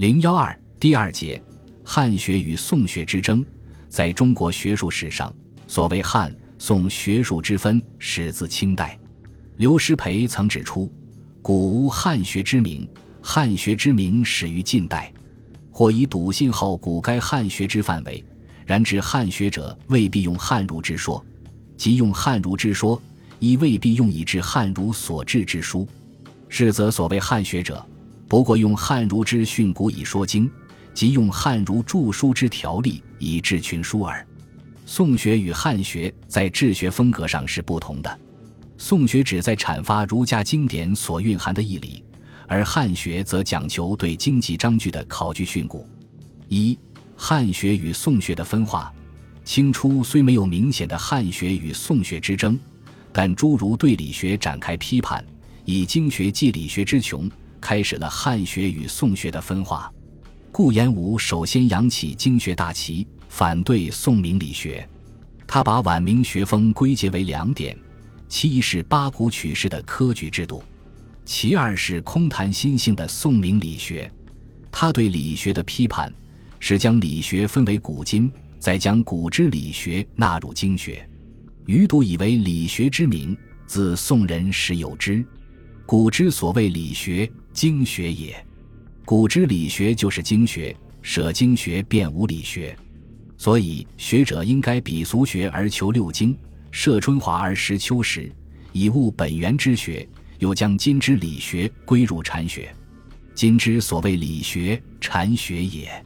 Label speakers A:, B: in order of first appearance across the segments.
A: 零幺二第二节，汉学与宋学之争，在中国学术史上，所谓汉宋学术之分始自清代。刘师培曾指出，古无汉学之名，汉学之名始于近代。或以笃信后古该汉学之范围，然指汉学者未必用汉儒之说，即用汉儒之说，亦未必用以治汉儒所制之书。是则所谓汉学者，不过用汉儒之训诂以说经，即用汉儒著书之条例以治群书耳。宋学与汉学在治学风格上是不同的，宋学旨在阐发儒家经典所蕴含的义理。而汉学则讲求对经济章句的考据训诂。一、汉学与宋学的分化。清初虽没有明显的汉学与宋学之争，但诸儒对理学展开批判，以经学济理学之穷，开始了汉学与宋学的分化。顾炎武首先扬起经学大旗，反对宋明理学。他把晚明学风归结为两点：其一是八股取士的科举制度。其二是空谈心性的宋明理学，他对理学的批判是将理学分为古今，再将古之理学纳入经学。余独以为理学之名自宋人始有之，古之所谓理学，经学也。古之理学就是经学，舍经学便无理学。所以学者应该比俗学而求六经，涉春华而识秋实，以悟本源之学。又将今之理学归入禅学，今之所谓理学，禅学也。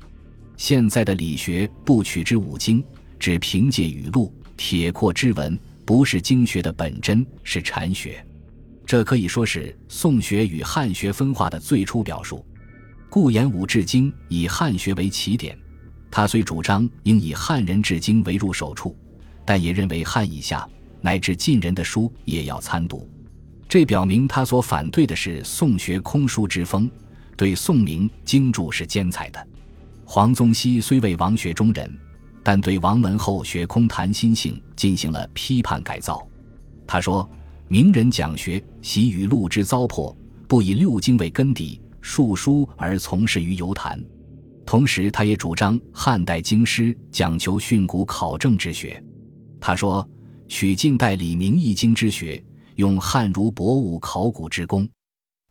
A: 现在的理学不取之五经，只凭借语录、铁阔之文，不是经学的本真，是禅学。这可以说是宋学与汉学分化的最初表述。顾炎武至今以汉学为起点，他虽主张应以汉人至经为入手处，但也认为汉以下乃至晋人的书也要参读。这表明他所反对的是宋学空疏之风，对宋明经注是兼采的。黄宗羲虽为王学中人，但对王文后学空谈心性进行了批判改造。他说：“名人讲学，习语录之糟粕，不以六经为根底，述书而从事于游谈。”同时，他也主张汉代经师讲求训诂考证之学。他说：“取近代李明易经之学。”用汉儒博物考古之功，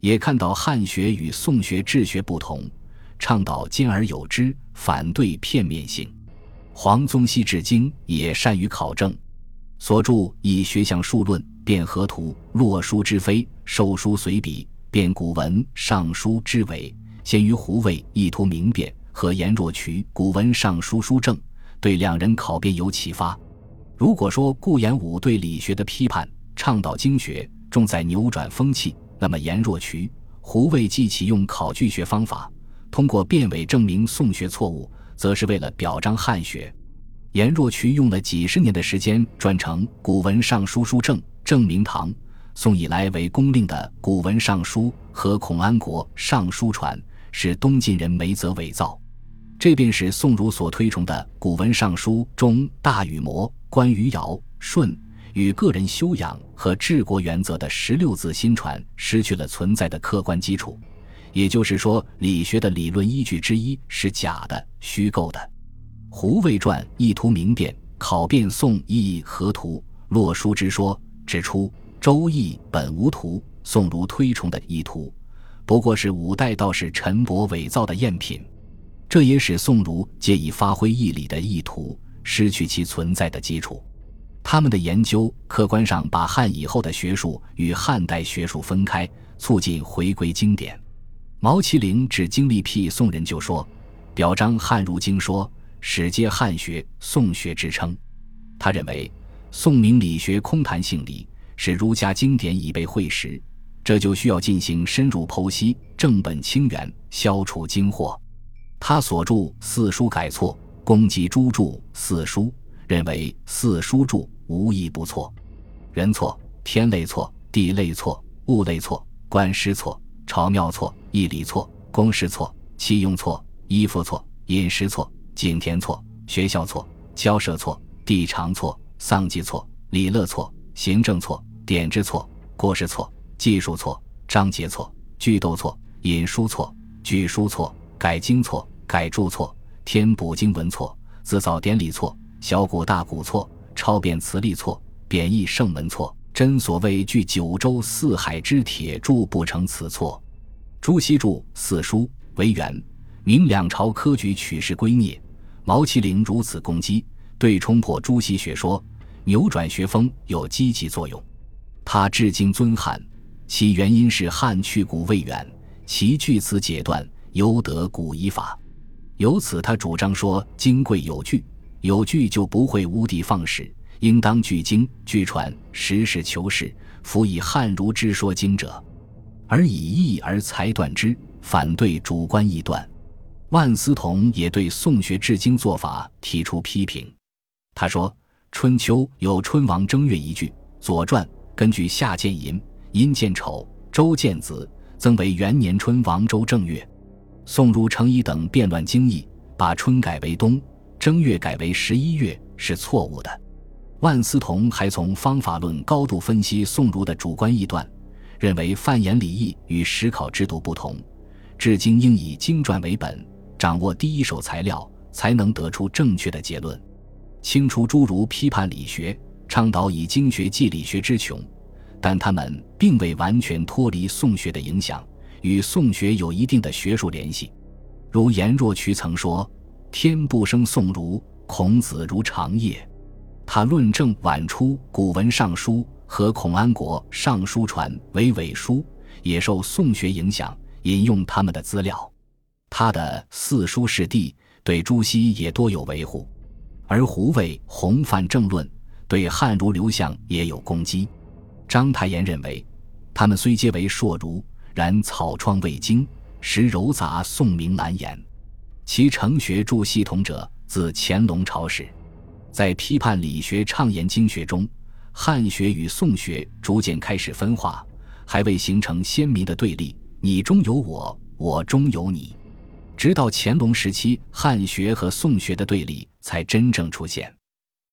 A: 也看到汉学与宋学治学不同，倡导兼而有之，反对片面性。黄宗羲至今也善于考证，所著《以学象数论》《辨河图》《洛书之非》《授书随笔》《辨古文》《尚书之伪》，先于胡渭《意图明辨》和颜若渠《古文尚书书证》，对两人考辨有启发。如果说顾炎武对理学的批判，倡导经学，重在扭转风气。那么颜若渠、胡渭既启用考据学方法，通过辨伪证明宋学错误，则是为了表彰汉学。颜若渠用了几十年的时间撰成《古文尚书书证》，证明唐宋以来为公令的《古文尚书》和孔安国《尚书传》是东晋人梅泽伪造。这便是宋儒所推崇的《古文尚书》中大禹谟、关于尧、舜。与个人修养和治国原则的十六字新传失去了存在的客观基础，也就是说，理学的理论依据之一是假的、虚构的。胡渭传《意图明辨》考辨宋义河图洛书之说，指出《周易》本无图，宋儒推崇的意图，不过是五代道士陈伯伪造的赝品，这也使宋儒借以发挥义理的意图失去其存在的基础。他们的研究客观上把汉以后的学术与汉代学术分开，促进回归经典。毛麒麟指经历辟宋人就说，表彰汉儒经说，始接汉学、宋学之称。他认为，宋明理学空谈性理，是儒家经典已被会识，这就需要进行深入剖析，正本清源，消除经惑。他所著四书改错，攻击诸著四书。认为四书注无一不错，人错，天类错，地类错，物类错，官师错，朝庙错，义理错，公事错，器用错，衣服错，饮食错，景田错，学校错，交涉错，地长错，丧祭错，礼乐错，行政错，典制错，过失错，技术错，章节错，句斗错，引书错，句书错，改经错，改注错，添补经文错，自造典礼错，小古大古错，抄贬词例错，贬义圣文错。真所谓据九州四海之铁铸不成此错。朱熹著《四书》为源，明两朝科举取士归臬。毛麒麟如此攻击，对冲破朱熹学说，扭转学风有积极作用。他至今尊汉，其原因是汉去古未远，其据此解断，犹得古遗法。由此，他主张说：经贵有据，有据就不会无的放矢。应当据经据传，实事求是，辅以汉儒之说经者，而以义而裁断之，反对主观臆断。万思同也对宋学治经做法提出批评。他说：“《春秋》有春王正月一句，《左传》根据夏见寅，殷见丑，周见子，增为元年春王周正月。宋儒程颐等变乱经义，把春改为冬，正月改为十一月，是错误的。”万思同还从方法论高度分析宋儒的主观臆断，认为范言礼义与实考制度不同，至今应以经传为本，掌握第一手材料，才能得出正确的结论。清除诸儒批判理学，倡导以经学济理学之穷，但他们并未完全脱离宋学的影响，与宋学有一定的学术联系。如颜若渠曾说：“天不生宋儒，孔子如长夜。”他论证晚出古文尚书和孔安国尚书传为伪书，也受宋学影响，引用他们的资料。他的四书释地对朱熹也多有维护，而胡渭弘范正论对汉儒刘向也有攻击。章太炎认为，他们虽皆为硕儒，然草创未精，实糅杂宋明难言。其成学著系统者，自乾隆朝始。在批判理学、畅言经学中，汉学与宋学逐渐开始分化，还未形成鲜明的对立，你中有我，我中有你。直到乾隆时期，汉学和宋学的对立才真正出现。